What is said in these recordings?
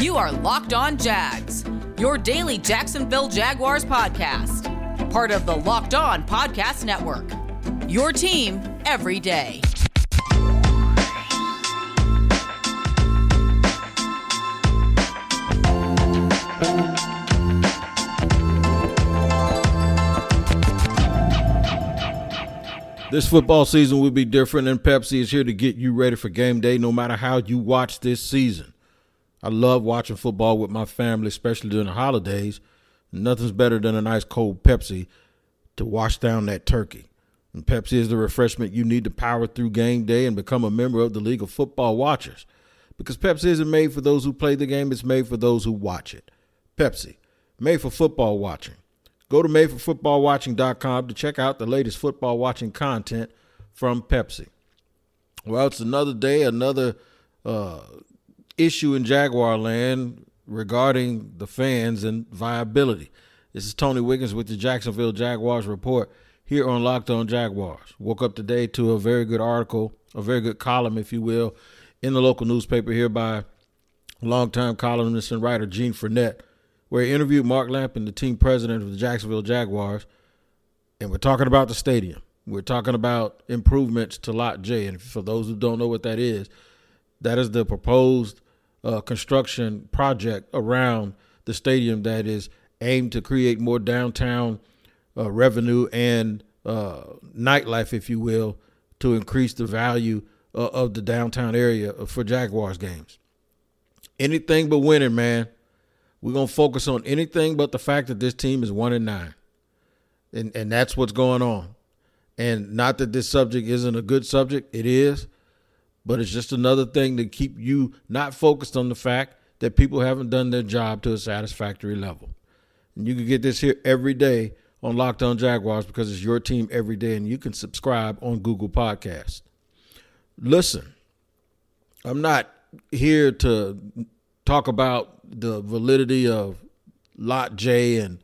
You are Locked On Jags, your daily Jacksonville Jaguars podcast, part of the Locked On Podcast Network. Your team every day. This football season will be different, and Pepsi is here to get you ready for game day no matter how you watch this season. I love watching football with my family, especially during the holidays. Nothing's better than a nice cold Pepsi to wash down that turkey. And Pepsi is the refreshment you need to power through game day and become a member of the League of Football Watchers. Because Pepsi isn't made for those who play the game, it's made for those who watch it. Pepsi, made for football watching. Go to madeforfootballwatching.com to check out the latest football watching content from Pepsi. Well, it's another day, another uh, issue in Jaguar land regarding the fans and viability. This is Tony Wiggins with the Jacksonville Jaguars report here on Locked On Jaguars. Woke up today to a very good article, a very good column, if you will, in the local newspaper here by longtime columnist and writer Gene Frenette where he interviewed Mark Lampin, the team president of the Jacksonville Jaguars, and we're talking about the stadium. We're talking about improvements to Lot J. And for those who don't know what that is, that is the proposed uh, construction project around the stadium that is aimed to create more downtown uh, revenue and uh, nightlife, if you will, to increase the value uh, of the downtown area for Jaguars games. Anything but winning, man. We're gonna focus on anything but the fact that this team is one and nine, and and that's what's going on. And not that this subject isn't a good subject, it is, but it's just another thing to keep you not focused on the fact that people haven't done their job to a satisfactory level. And you can get this here every day on Locked On Jaguars because it's your team every day, and you can subscribe on Google Podcast. Listen, I'm not here to talk about the validity of Lot J and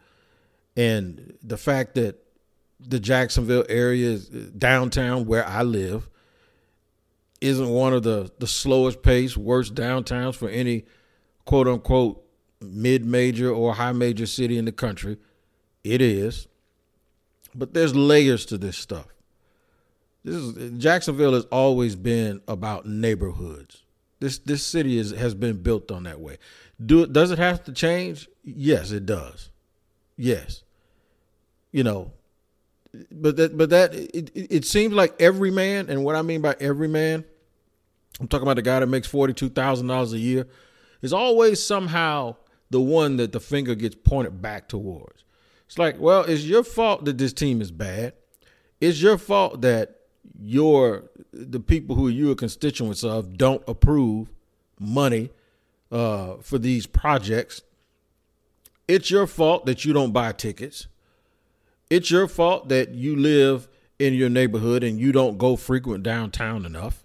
and the fact that the Jacksonville area is downtown where I live isn't one of the the slowest pace, worst downtowns for any quote unquote mid major or high major city in the country. It is. But there's layers to this stuff. This is Jacksonville has always been about neighborhoods. This this city is has been built on that way. Do does it have to change? Yes, it does. Yes. You know, but that but that it, it seems like every man, and what I mean by every man, I'm talking about the guy that makes forty two thousand dollars a year, is always somehow the one that the finger gets pointed back towards. It's like, well, it's your fault that this team is bad. It's your fault that your the people who you are constituents of don't approve money uh, for these projects. It's your fault that you don't buy tickets. It's your fault that you live in your neighborhood and you don't go frequent downtown enough.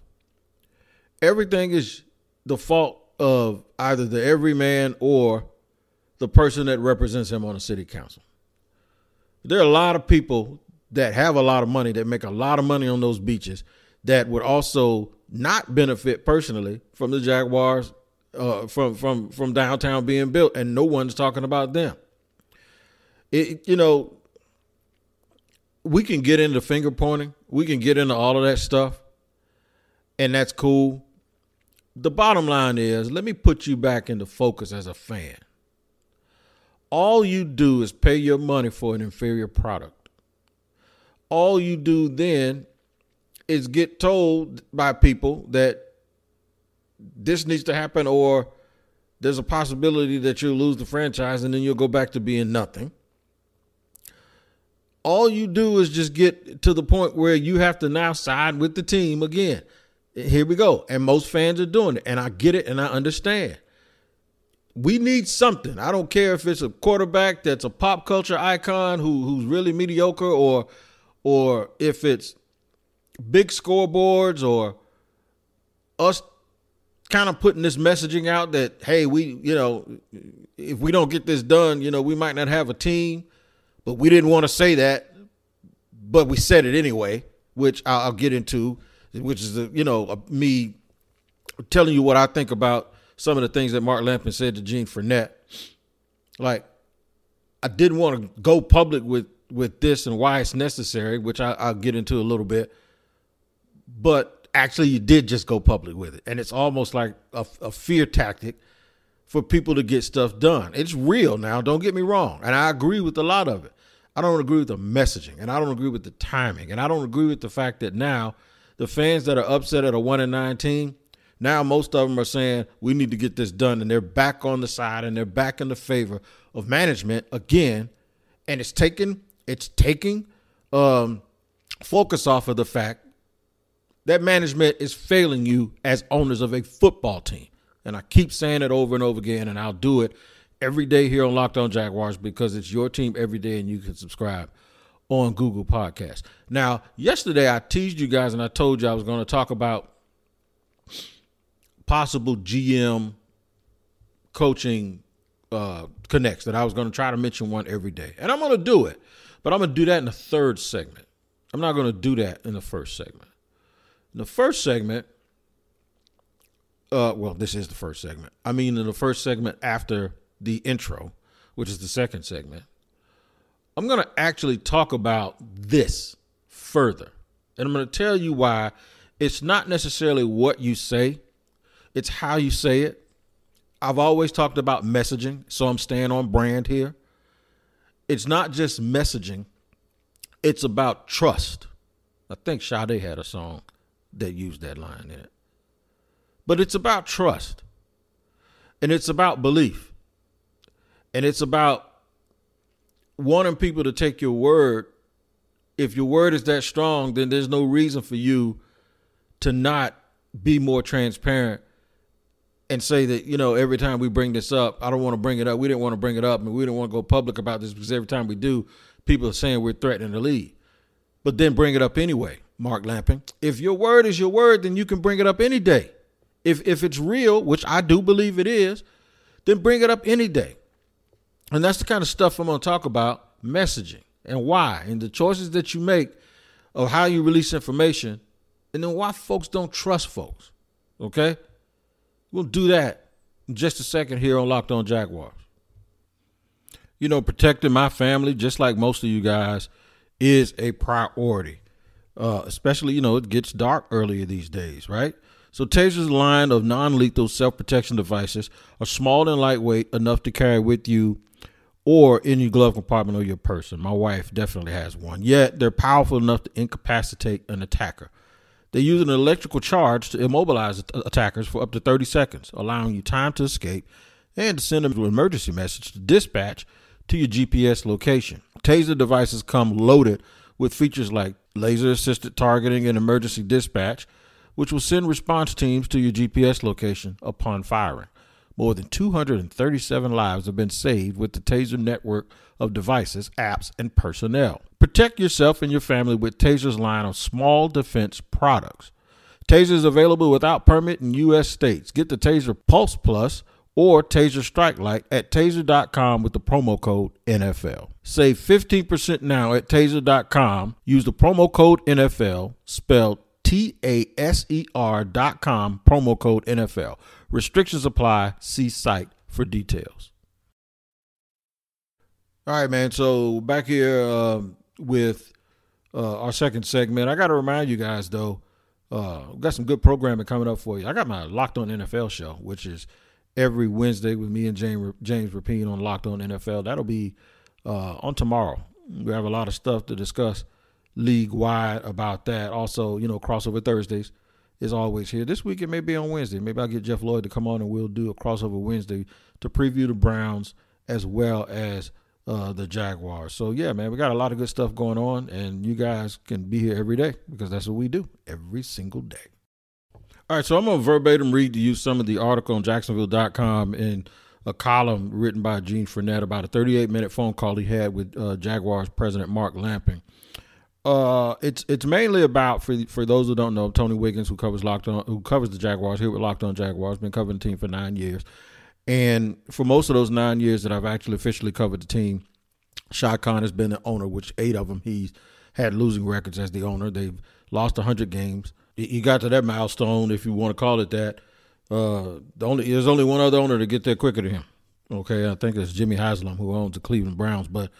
Everything is the fault of either the everyman or the person that represents him on the city council. There are a lot of people that have a lot of money that make a lot of money on those beaches that would also not benefit personally from the Jaguars uh, from from from downtown being built, and no one's talking about them. It, you know, we can get into finger pointing, we can get into all of that stuff, and that's cool. The bottom line is, let me put you back into focus as a fan. All you do is pay your money for an inferior product. All you do then is get told by people that this needs to happen or there's a possibility that you'll lose the franchise and then you'll go back to being nothing. All you do is just get to the point where you have to now side with the team again. Here we go. And most fans are doing it. And I get it and I understand. We need something. I don't care if it's a quarterback that's a pop culture icon who who's really mediocre or or if it's big scoreboards or us kind of putting this messaging out that hey, we you know if we don't get this done, you know we might not have a team, but we didn't want to say that, but we said it anyway, which I'll, get into, which is the, you know uh, me telling you what I think about some of the things that Mark Lampin said to Gene Frenette. Like, I didn't want to go public with with this and why it's necessary, which I, I'll get into a little bit. But actually, you did just go public with it, and it's almost like a, a fear tactic for people to get stuff done. It's real now. Don't get me wrong, and I agree with a lot of it. I don't agree with the messaging, and I don't agree with the timing, and I don't agree with the fact that now the fans that are upset at a one and nine team, now most of them are saying we need to get this done, and they're back on the side and they're back in the favor of management again, and it's taking it's taking um, focus off of the fact that management is failing you as owners of a football team. And I keep saying it over and over again, and I'll do it every day here on Locked On Jaguars because it's your team every day, and you can subscribe on Google Podcasts. Now, yesterday I teased you guys and I told you I was going to talk about possible GM coaching uh, connects that I was going to try to mention one every day, and I'm going to do it. But I'm going to do that in the third segment. I'm not going to do that in the first segment. In the first segment, uh, well, this is the first segment. I mean, in the first segment after the intro, which is the second segment, I'm going to actually talk about this further. And I'm going to tell you why it's not necessarily what you say, it's how you say it. I've always talked about messaging, so I'm staying on brand here it's not just messaging, it's about trust. I think Sade had a song that used that line in it. But it's about trust. And it's about belief. And it's about wanting people to take your word. If your word is that strong, then there's no reason for you to not be more transparent and say that you know every time we bring this up, I don't want to bring it up. We didn't want to bring it up, and we didn't want to go public about this because every time we do, people are saying we're threatening the league. But then bring it up anyway, Mark Lamping. If your word is your word, then you can bring it up any day. If if it's real, which I do believe it is, then bring it up any day. And that's the kind of stuff I'm going to talk about: messaging and why, and the choices that you make of how you release information, and then why folks don't trust folks. Okay. We'll do that in just a second here on Locked On Jaguars. You know, protecting my family, just like most of you guys, is a priority. Uh, especially, you know, it gets dark earlier these days, right? So Taser's line of non-lethal self-protection devices are small and lightweight enough to carry with you or in your glove compartment or your person. My wife definitely has one. Yet they're powerful enough to incapacitate an attacker. They use an electrical charge to immobilize attackers for up to 30 seconds, allowing you time to escape and to send an emergency message to dispatch to your GPS location. Taser devices come loaded with features like laser assisted targeting and emergency dispatch, which will send response teams to your GPS location upon firing. More than 237 lives have been saved with the Taser network of devices, apps, and personnel. Protect yourself and your family with Taser's line of small defense products. Taser is available without permit in U.S. states. Get the Taser Pulse Plus or Taser Strike Light at taser.com with the promo code NFL. Save 15% now at taser.com. Use the promo code NFL, spelled T A S E R dot com, promo code NFL. Restrictions apply. See site for details. All right, man. So back here uh, with uh, our second segment. I got to remind you guys, though, uh, we got some good programming coming up for you. I got my Locked On NFL show, which is every Wednesday with me and James James Rapien on Locked On NFL. That'll be uh, on tomorrow. We have a lot of stuff to discuss league wide about that. Also, you know, crossover Thursdays is always here. This week it may be on Wednesday. Maybe I'll get Jeff Lloyd to come on and we'll do a crossover Wednesday to preview the Browns as well as uh, the Jaguars. So yeah, man, we got a lot of good stuff going on, and you guys can be here every day because that's what we do every single day. All right, so I'm gonna verbatim read to you some of the article on Jacksonville.com in a column written by Gene Frenette about a 38 minute phone call he had with uh, Jaguars president Mark Lamping. Uh, it's it's mainly about for for those who don't know Tony Wiggins, who covers Locked On, who covers the Jaguars here with Locked On Jaguars, been covering the team for nine years, and for most of those nine years that I've actually officially covered the team, Shad Khan has been the owner, which eight of them he's had losing records as the owner. They've lost hundred games. He got to that milestone, if you want to call it that, Uh, the only there's only one other owner to get there quicker than him. Okay, I think it's Jimmy Haslam who owns the Cleveland Browns. But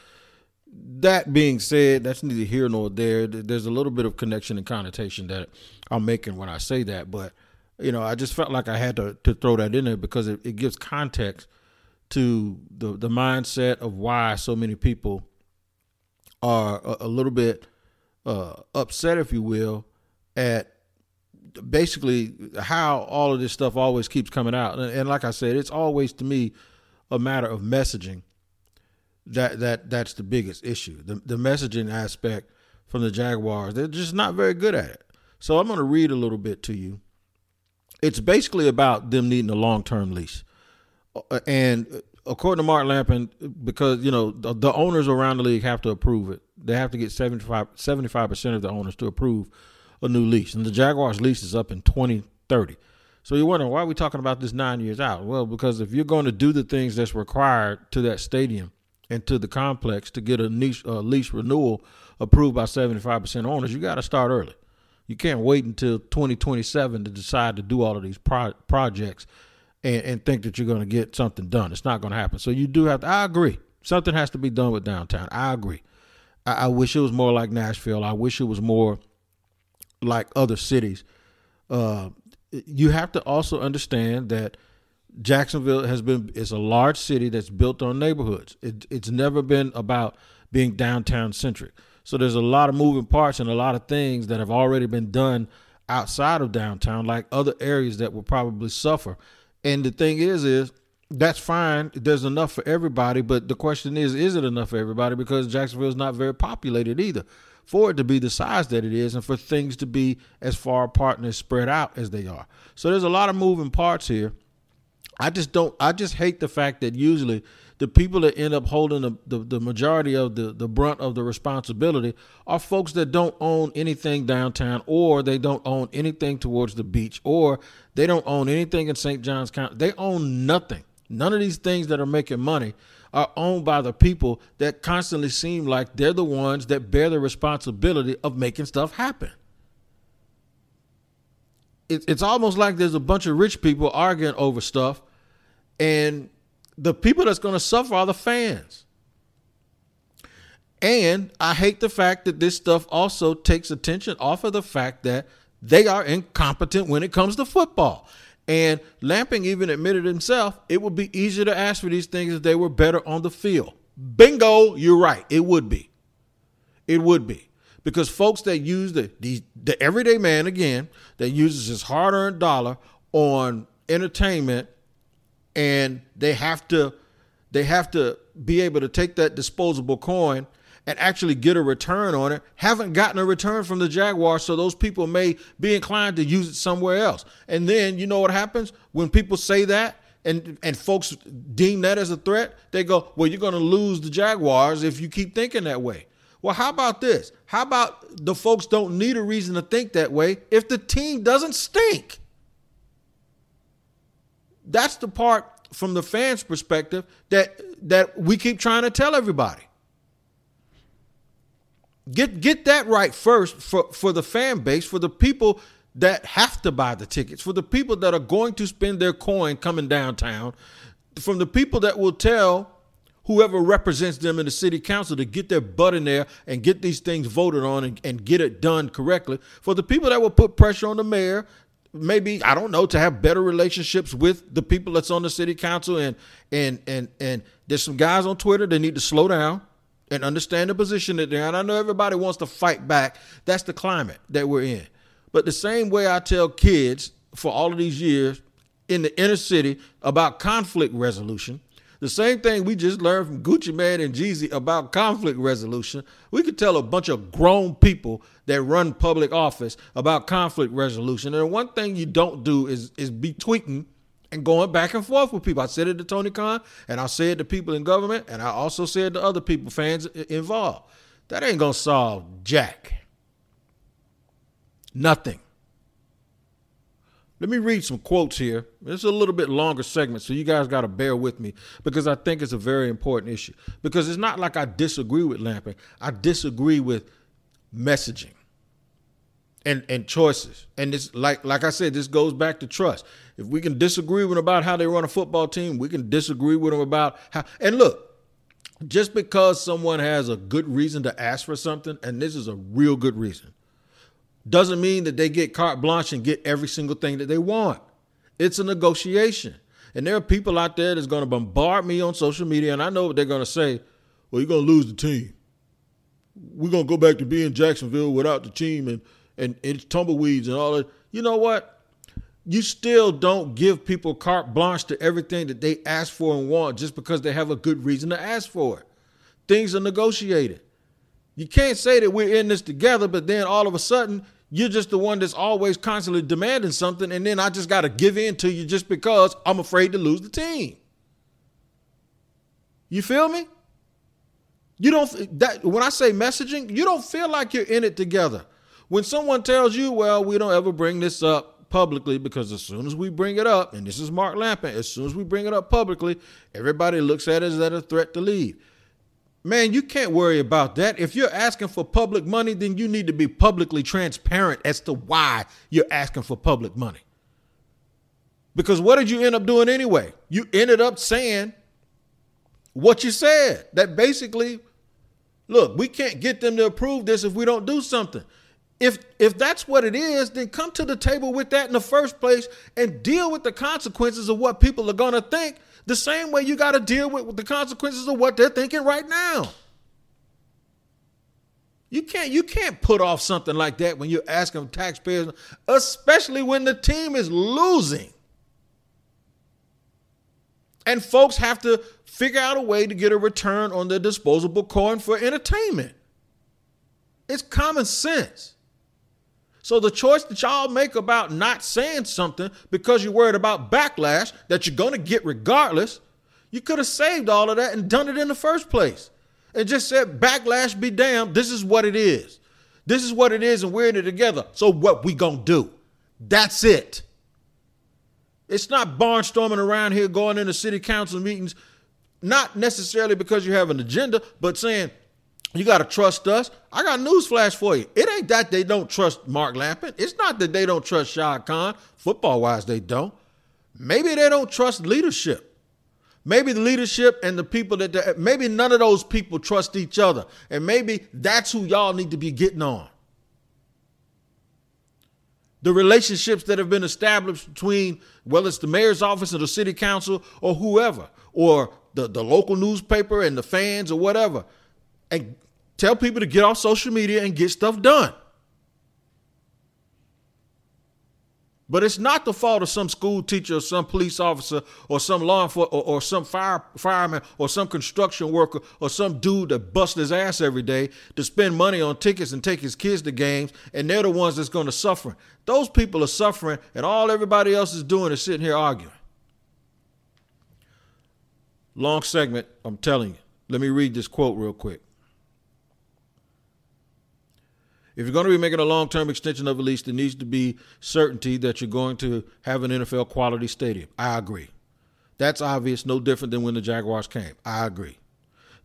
that being said, that's neither here nor there. There's a little bit of connection and connotation that I'm making when I say that, but you know, I just felt like I had to to throw that in there because it, it gives context to the the mindset of why so many people are a, a little bit uh, upset, if you will, at basically how all of this stuff always keeps coming out. And, and, like I said, it's always to me a matter of messaging. That that that's the biggest issue. The the messaging aspect from the Jaguars, they're just not very good at it. So I'm going to read a little bit to you. It's basically about them needing a long term lease. Uh, and according to Mark Lampin, because you know the, the, owners around the league have to approve it. They have to get 75 percent of the owners to approve a new lease, and the Jaguars' lease is up in 2030. So you're wondering why are we talking about this nine years out? Well, because if you're going to do the things that's required to that stadium and to the complex to get a lease, uh, lease renewal approved by 75% owners, you got to start early. You can't wait until 2027 to decide to do all of these pro- projects and, and think that you're going to get something done. It's not going to happen. So you do have to. I agree. Something has to be done with downtown. I agree. I, I wish it was more like Nashville. I wish it was more like other cities. Uh, you have to also understand that Jacksonville has been it's a large city that's built on neighborhoods. It, it's never been about being downtown centric. So there's a lot of moving parts and a lot of things that have already been done outside of downtown, like other areas that will probably suffer and the thing is, is that's fine. There's enough for everybody, but the question is, is it enough for everybody? Because Jacksonville is not very populated either. For it to be the size that it is, and for things to be as far apart and as spread out as they are. So there's a lot of moving parts here. I just don't. I just hate the fact that usually the people that end up holding the, the, the, majority of the, the brunt of the responsibility are folks that don't own anything downtown or they don't own anything towards the beach or they don't own anything in St. Johns County. They own nothing. None of these things that are making money are owned by the people that constantly seem like they're the ones that bear the responsibility of making stuff happen. it's almost like there's a bunch of rich people arguing over stuff and the people that's going to suffer are the fans. And I hate the fact that this stuff also takes attention off of the fact that they are incompetent when it comes to football. And Lamping even admitted himself it would be easier to ask for these things if they were better on the field. Bingo, you're right. It would be. It would be. Because folks that use the, the, the everyday man, again, that uses his hard earned dollar on entertainment and they have to they have to be able to take that disposable coin and actually get a return on it. Haven't gotten a return from the jaguars so those people may be inclined to use it somewhere else. And then you know what happens? When people say that and and folks deem that as a threat they go well you're going to lose the jaguars if you keep thinking that way. Well how about this? How about the folks don't need a reason to think that way if the team doesn't stink that's the part from the fans' perspective that that we keep trying to tell everybody. Get get that right first for, for the fan base, for the people that have to buy the tickets, for the people that are going to spend their coin coming downtown, from the people that will tell whoever represents them in the city council to get their butt in there and get these things voted on and, and get it done correctly. For the people that will put pressure on the mayor maybe I don't know to have better relationships with the people that's on the city council and and and and there's some guys on Twitter that need to slow down and understand the position that they're in. I know everybody wants to fight back. That's the climate that we're in. But the same way I tell kids for all of these years in the inner city about conflict resolution, the same thing we just learned from Gucci Mane and Jeezy about conflict resolution. We could tell a bunch of grown people that run public office about conflict resolution. And one thing you don't do is is be tweeting and going back and forth with people. I said it to Tony Khan, and I said it to people in government, and I also said to other people, fans involved. That ain't gonna solve jack. Nothing. Let me read some quotes here. It's a little bit longer segment, so you guys got to bear with me because I think it's a very important issue. Because it's not like I disagree with Lamping, I disagree with messaging. and and choices. And this like like I said, this goes back to trust. If we can disagree with them about how they run a football team, we can disagree with them about how and look, just because someone has a good reason to ask for something, and this is a real good reason, doesn't mean that they get carte blanche and get every single thing that they want. It's a negotiation. And there are people out there that's going to bombard me on social media, and I know what they're going to say. Well, you're going to lose the team. We're going to go back to being Jacksonville without the team and, and it's tumbleweeds and all that. You know what? You still don't give people carte blanche to everything that they ask for and want just because they have a good reason to ask for it. Things are negotiated. You can't say that we're in this together, but then all of a sudden you're just the one that's always constantly demanding something, and then I just got to give in to you just because I'm afraid to lose the team. You feel me? You don't that when I say messaging, you don't feel like you're in it together. When someone tells you, "Well, we don't ever bring this up publicly because as soon as we bring it up, and this is Mark Lampin, as soon as we bring it up publicly, everybody looks at it as a threat to leave." Man, you can't worry about that. If you're asking for public money, then you need to be publicly transparent as to why you're asking for public money. Because what did you end up doing anyway? You ended up saying what you said. That basically, look, we can't get them to approve this if we don't do something. If if that's what it is, then come to the table with that in the first place and deal with the consequences of what people are going to think the same way you got to deal with the consequences of what they're thinking right now. You can't you can't put off something like that when you're asking taxpayers, especially when the team is losing. And folks have to figure out a way to get a return on their disposable coin for entertainment. It's common sense. So the choice that y'all make about not saying something because you're worried about backlash that you're going to get regardless, you could have saved all of that and done it in the first place. And just said backlash be damned, this is what it is. This is what it is and we're in it together. So what we going to do? That's it. It's not barnstorming around here going into city council meetings not necessarily because you have an agenda, but saying you got to trust us. I got news flash for you. It ain't that they don't trust Mark Lampin. It's not that they don't trust Shad Khan. Football wise, they don't. Maybe they don't trust leadership. Maybe the leadership and the people that maybe none of those people trust each other. And maybe that's who y'all need to be getting on. The relationships that have been established between, well, it's the mayor's office or the city council or whoever, or the, the local newspaper and the fans or whatever and tell people to get off social media and get stuff done. But it's not the fault of some school teacher or some police officer or some law enforcement or, or, some fire fireman or some construction worker or some dude that busts his ass every day to spend money on tickets and take his kids to games, and they're the ones that's going to suffer. Those people are suffering, and all everybody else is doing is sitting here arguing. Long segment, I'm telling you. Let me read this quote real quick. If you're going to be making a long term extension of a lease, there needs to be certainty that you're going to have an NFL quality stadium. I agree. That's obvious, no different than when the Jaguars came. I agree.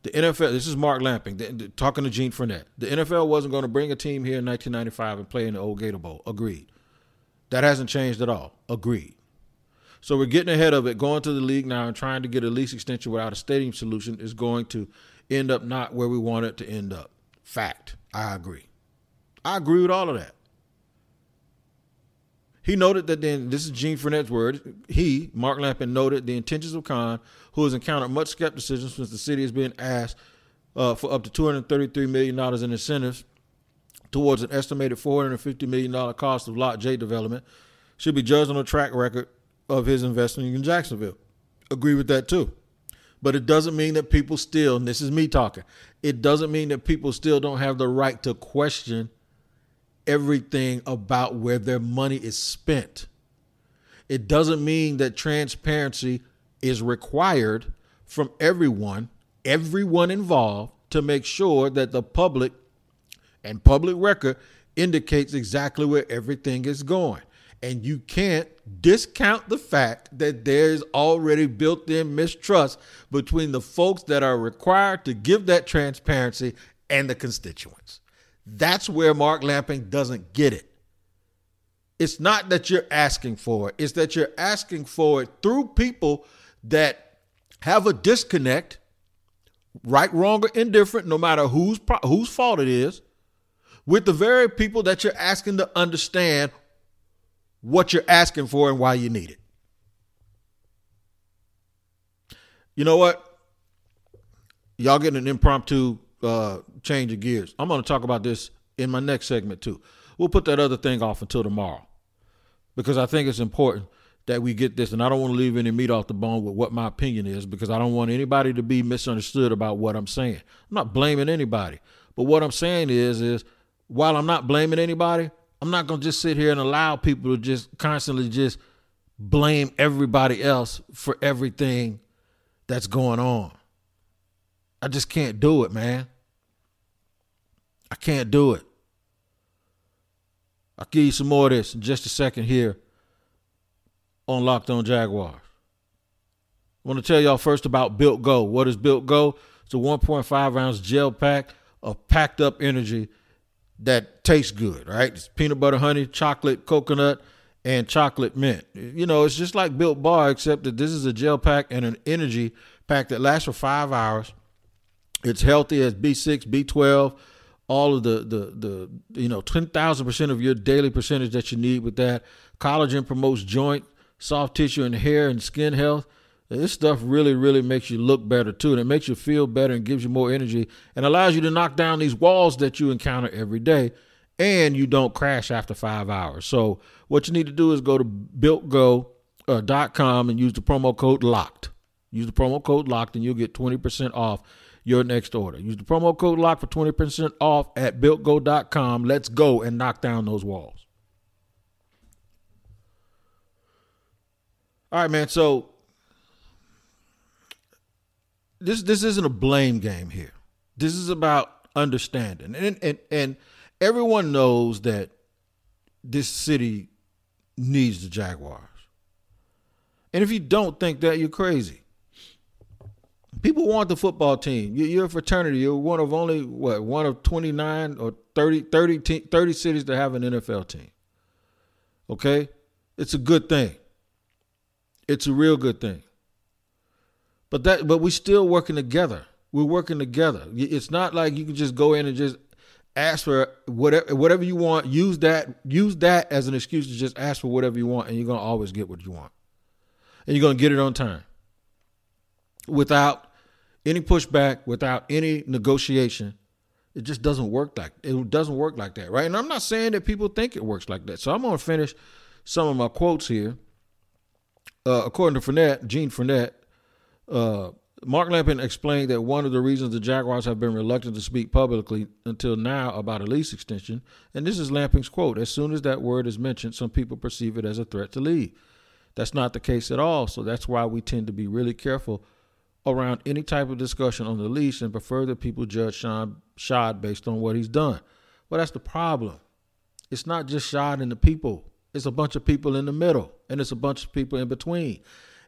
The NFL, this is Mark Lamping talking to Gene Frenette. The NFL wasn't going to bring a team here in 1995 and play in the old Gator Bowl. Agreed. That hasn't changed at all. Agreed. So we're getting ahead of it, going to the league now and trying to get a lease extension without a stadium solution is going to end up not where we want it to end up. Fact. I agree. I agree with all of that. He noted that then this is Gene Frenette's word. He, Mark Lampin, noted the intentions of Khan, who has encountered much skepticism since the city has been asked uh, for up to $233 million in incentives towards an estimated $450 million cost of Lot J development, should be judged on a track record of his investment in Jacksonville. Agree with that too. But it doesn't mean that people still, and this is me talking, it doesn't mean that people still don't have the right to question everything about where their money is spent. It doesn't mean that transparency is required from everyone, everyone involved, to make sure that the public and public record indicates exactly where everything is going. And you can't discount the fact that there's already built in mistrust between the folks that are required to give that transparency and the constituents. That's where Mark Lamping doesn't get it. It's not that you're asking for it, it's that you're asking for it through people that have a disconnect, right, wrong, or indifferent, no matter whose, whose fault it is, with the very people that you're asking to understand what you're asking for and why you need it. You know what? Y'all getting an impromptu uh, change of gears. I'm going to talk about this in my next segment too. We'll put that other thing off until tomorrow because I think it's important that we get this. And I don't want to leave any meat off the bone with what my opinion is because I don't want anybody to be misunderstood about what I'm saying. I'm not blaming anybody, but what I'm saying is, is while I'm not blaming anybody, I'm not going to just sit here and allow people to just constantly just blame everybody else for everything that's going on. I just can't do it, man. I can't do it. I'll give you some more of this in just a second here on Locked On Jaguars. I want to tell y'all first about Built Go. What is Built Go? It's a 1.5 ounce gel pack of packed up energy that tastes good, right? It's peanut butter, honey, chocolate, coconut, and chocolate mint. You know, it's just like Built Bar, except that this is a gel pack and an energy pack that lasts for five hours. It's healthy as B6, B12, all of the the the you know ten thousand percent of your daily percentage that you need with that. Collagen promotes joint, soft tissue, and hair and skin health. This stuff really, really makes you look better too, and it makes you feel better and gives you more energy and allows you to knock down these walls that you encounter every day, and you don't crash after five hours. So what you need to do is go to builtgo.com uh, and use the promo code LOCKED. Use the promo code LOCKED, and you'll get twenty percent off your next order. Use the promo code LOCK for 20% off at builtgo.com. Let's go and knock down those walls. All right, man. So this this isn't a blame game here. This is about understanding. And and and everyone knows that this city needs the Jaguars. And if you don't think that, you're crazy. People want the football team. You're a fraternity. You're one of only what one of 29 or 30 30, 30 cities that have an NFL team. Okay? It's a good thing. It's a real good thing. But that but we're still working together. We're working together. It's not like you can just go in and just ask for whatever whatever you want. Use that use that as an excuse to just ask for whatever you want, and you're gonna always get what you want, and you're gonna get it on time without any pushback, without any negotiation. It just doesn't work like it doesn't work like that, right? And I'm not saying that people think it works like that. So I'm gonna finish some of my quotes here. Uh, according to Frenette, Gene Frenette, uh, Mark Lampin explained that one of the reasons the Jaguars have been reluctant to speak publicly until now about a lease extension, and this is Lamping's quote: "As soon as that word is mentioned, some people perceive it as a threat to leave. That's not the case at all. So that's why we tend to be really careful around any type of discussion on the lease and prefer that people judge Sean Shad based on what he's done. But that's the problem. It's not just Shad and the people. It's a bunch of people in the middle, and it's a bunch of people in between.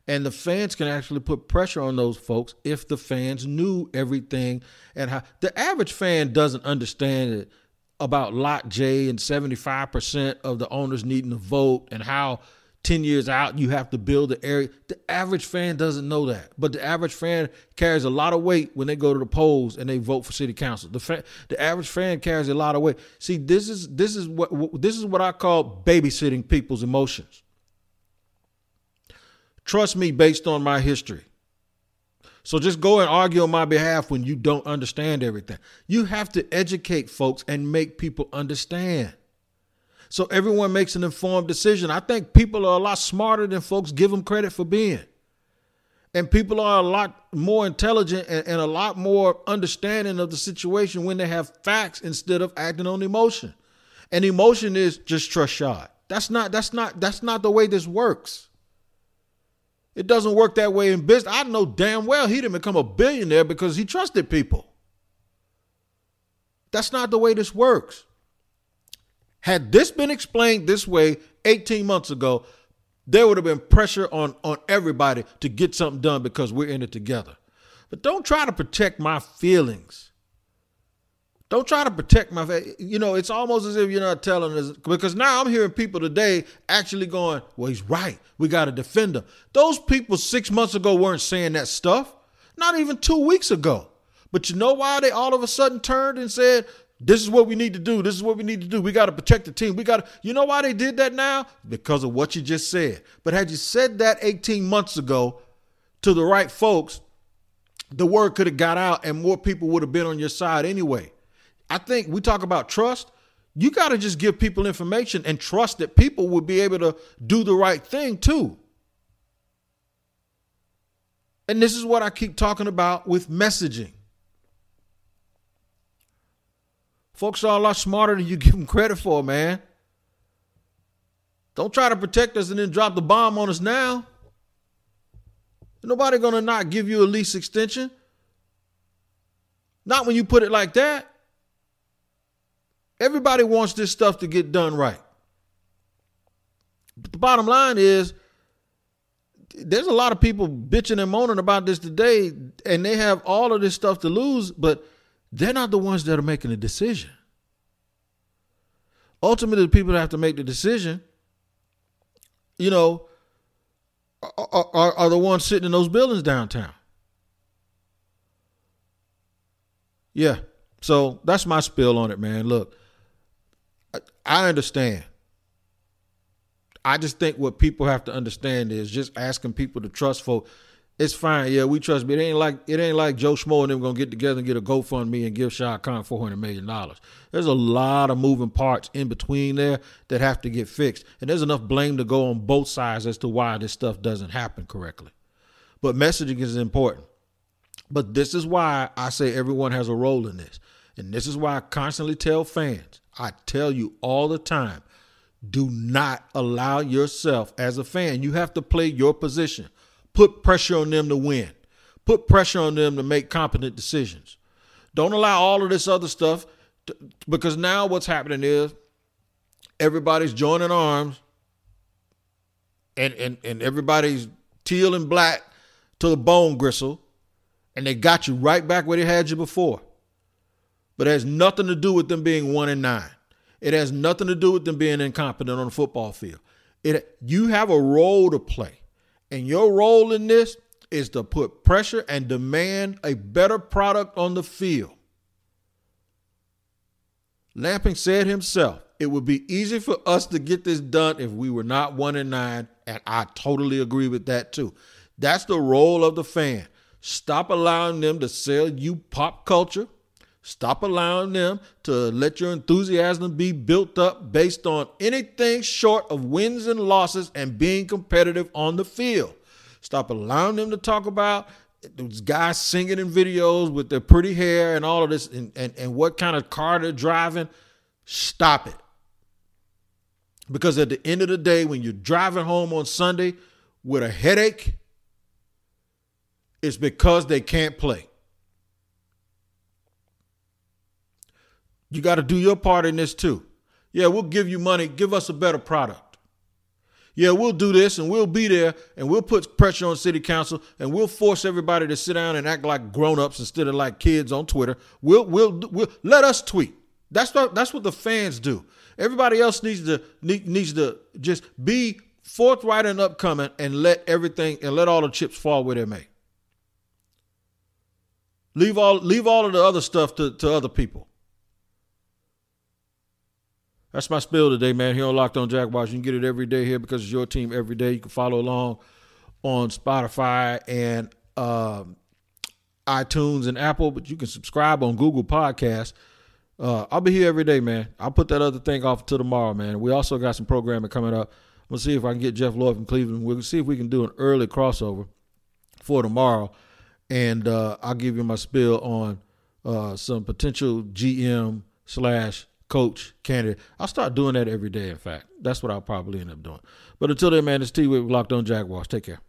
And the fans can actually put pressure on those folks if the fans knew everything and how the average fan doesn't understand it about Lot J and 75% of the owners needing to vote and how 10 years out, you have to build the area. The average fan doesn't know that. But the average fan carries a lot of weight when they go to the polls and they vote for city council. The fa- the average fan carries a lot of weight. See, this is this is what this is what I call babysitting people's emotions. Trust me based on my history. So just go and argue on my behalf when you don't understand everything. You have to educate folks and make people understand so everyone makes an informed decision. I think people are a lot smarter than folks give them credit for being. And people are a lot more intelligent and, and, a lot more understanding of the situation when they have facts instead of acting on emotion. And emotion is just trust Shad. That's not that's not that's not the way this works. It doesn't work that way in business. I know damn well he didn't become a billionaire because he trusted people. That's not the way this works. Had this been explained this way 18 months ago, there would have been pressure on, on everybody to get something done because we're in it together. But don't try to protect my feelings. Don't try to protect my face. You know, it's almost as if you're not telling us because now I'm hearing people today actually going, "Well, he's right. We got to defend him." Those people six months ago weren't saying that stuff. Not even two weeks ago. But you know why they all of a sudden turned and said, "This is what we need to do. This is what we need to do. We got to protect the team. We got to." You know why they did that now? Because of what you just said. But had you said that 18 months ago to the right folks, the word could have got out and more people would have been on your side anyway. I think we talk about trust. You got to just give people information and trust that people will be able to do the right thing too. And this is what I keep talking about with messaging. Folks are a lot smarter than you give them credit for, man. Don't try to protect us and then drop the bomb on us now. Nobody gonna not give you a lease extension. Not when you put it like that. Everybody wants this stuff to get done right. But the bottom line is there's a lot of people bitching and moaning about this today, and they have all of this stuff to lose, but they're not the ones that are making the decision. Ultimately, the people that have to make the decision, you know, are, are, are the ones sitting in those buildings downtown. Yeah. So that's my spill on it, man. Look, I understand. I just think what people have to understand is just asking people to trust folk. It's fine, yeah, we trust, but it ain't like it ain't like Joe Schmo and them gonna get together and get a GoFundMe and give Shad Khan four hundred million dollars. There's a lot of moving parts in between there that have to get fixed, and there's enough blame to go on both sides as to why this stuff doesn't happen correctly. But messaging is important. But this is why I say everyone has a role in this, and this is why I constantly tell fans I tell you all the time do not allow yourself as a fan, you have to play your position. Put pressure on them to win, put pressure on them to make competent decisions. Don't allow all of this other stuff to, because now what's happening is everybody's joining arms and, and, and everybody's teal and black to the bone gristle, and they got you right back where they had you before but it has nothing to do with them being one and nine. It has nothing to do with them being incompetent on the football field. It you have a role to play, and your role in this is to put pressure and demand a better product on the field. Lamping said himself, it would be easy for us to get this done if we were not one and nine, and I totally agree with that too. That's the role of the fan. Stop allowing them to sell you pop culture Stop allowing them to let your enthusiasm be built up based on anything short of wins and losses and being competitive on the field. Stop allowing them to talk about those guys singing in videos with their pretty hair and all of this and, and, and what kind of car they're driving. Stop it. Because at the end of the day, when you're driving home on Sunday with a headache, it's because they can't play. You got to do your part in this too. Yeah, we'll give you money. Give us a better product. Yeah, we'll do this and we'll be there and we'll put pressure on city council and we'll force everybody to sit down and act like grown-ups instead of like kids on Twitter. We'll we'll, we'll let us tweet. That's what that's what the fans do. Everybody else needs to needs to just be forthright and upcoming and let everything and let all the chips fall where they may. Leave all leave all of the other stuff to, to other people. That's my spill today, man. Here on Locked On Jaguars. You can get it every day here because it's your team every day. You can follow along on Spotify and um, iTunes and Apple, but you can subscribe on Google Podcasts. Uh, I'll be here every day, man. I'll put that other thing off until tomorrow, man. We also got some programming coming up. We'll see if I can get Jeff Lloyd from Cleveland. We'll see if we can do an early crossover for tomorrow. And uh, I'll give you my spill on uh, some potential GM slash coach, candidate. I'll start doing that every day, in fact. That's what I'll probably end up doing. But until then, man, it's T with Locked On Jaguars. Take care.